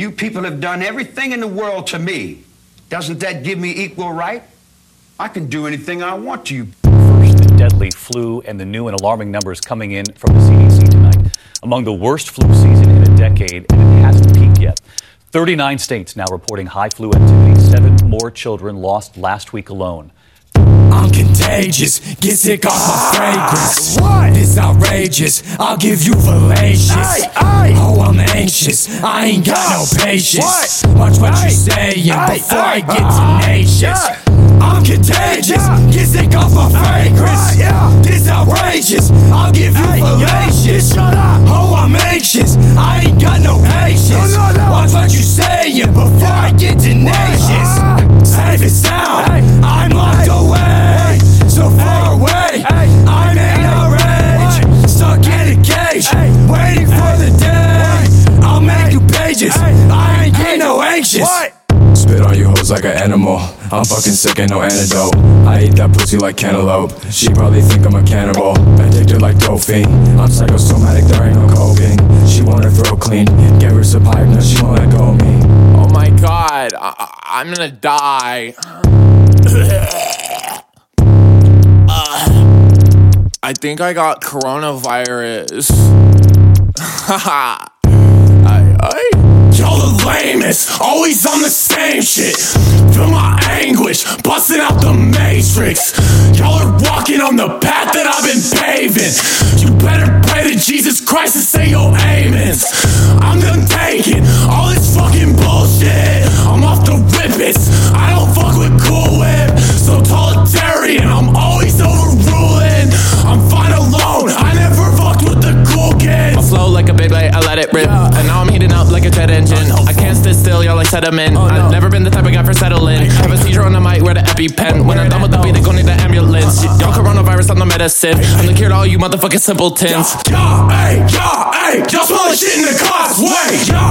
You people have done everything in the world to me. Doesn't that give me equal right? I can do anything I want to you. First, the deadly flu and the new and alarming numbers coming in from the CDC tonight. Among the worst flu season in a decade, and it hasn't peaked yet. 39 states now reporting high flu activity. Seven more children lost last week alone. I'm contagious, get sick off my fragrance. What? This outrageous, I'll give you fallacious. I ain't got no patience. What? Watch what you saying before. I get Ah, tenacious. I'm contagious, get sick off my fragrance. yeah. This outrageous, I'll give you fallacious. Anxious. What? Spit on you hoes like an animal. I'm fucking sick and no antidote. I eat that pussy like cantaloupe. She probably think I'm a cannibal. Addicted like doping. I'm psychosomatic, there ain't no coping. She want her throat clean. Give her some pipe, now she won't let go of me. Oh my god, I- I'm gonna die. Uh, I think I got coronavirus. Haha. Y'all the lamest, always on the same shit. Feel my anguish, busting out the matrix. Y'all are walking on the path that I've been paving. You better pray to Jesus Christ and say your amens. Jet engine. I can't sit still, y'all like sediment. Oh, I've never been the type of guy for settling. Have a seizure on the mic, wear the EpiPen. When I'm done with the beat, they gon' need the ambulance. Y'all coronavirus, I'm the medicine. I'm the cure to all you motherfucking simpletons. Yeah, hey, yeah, hey, y'all smell like shit in the class. Wait, yeah,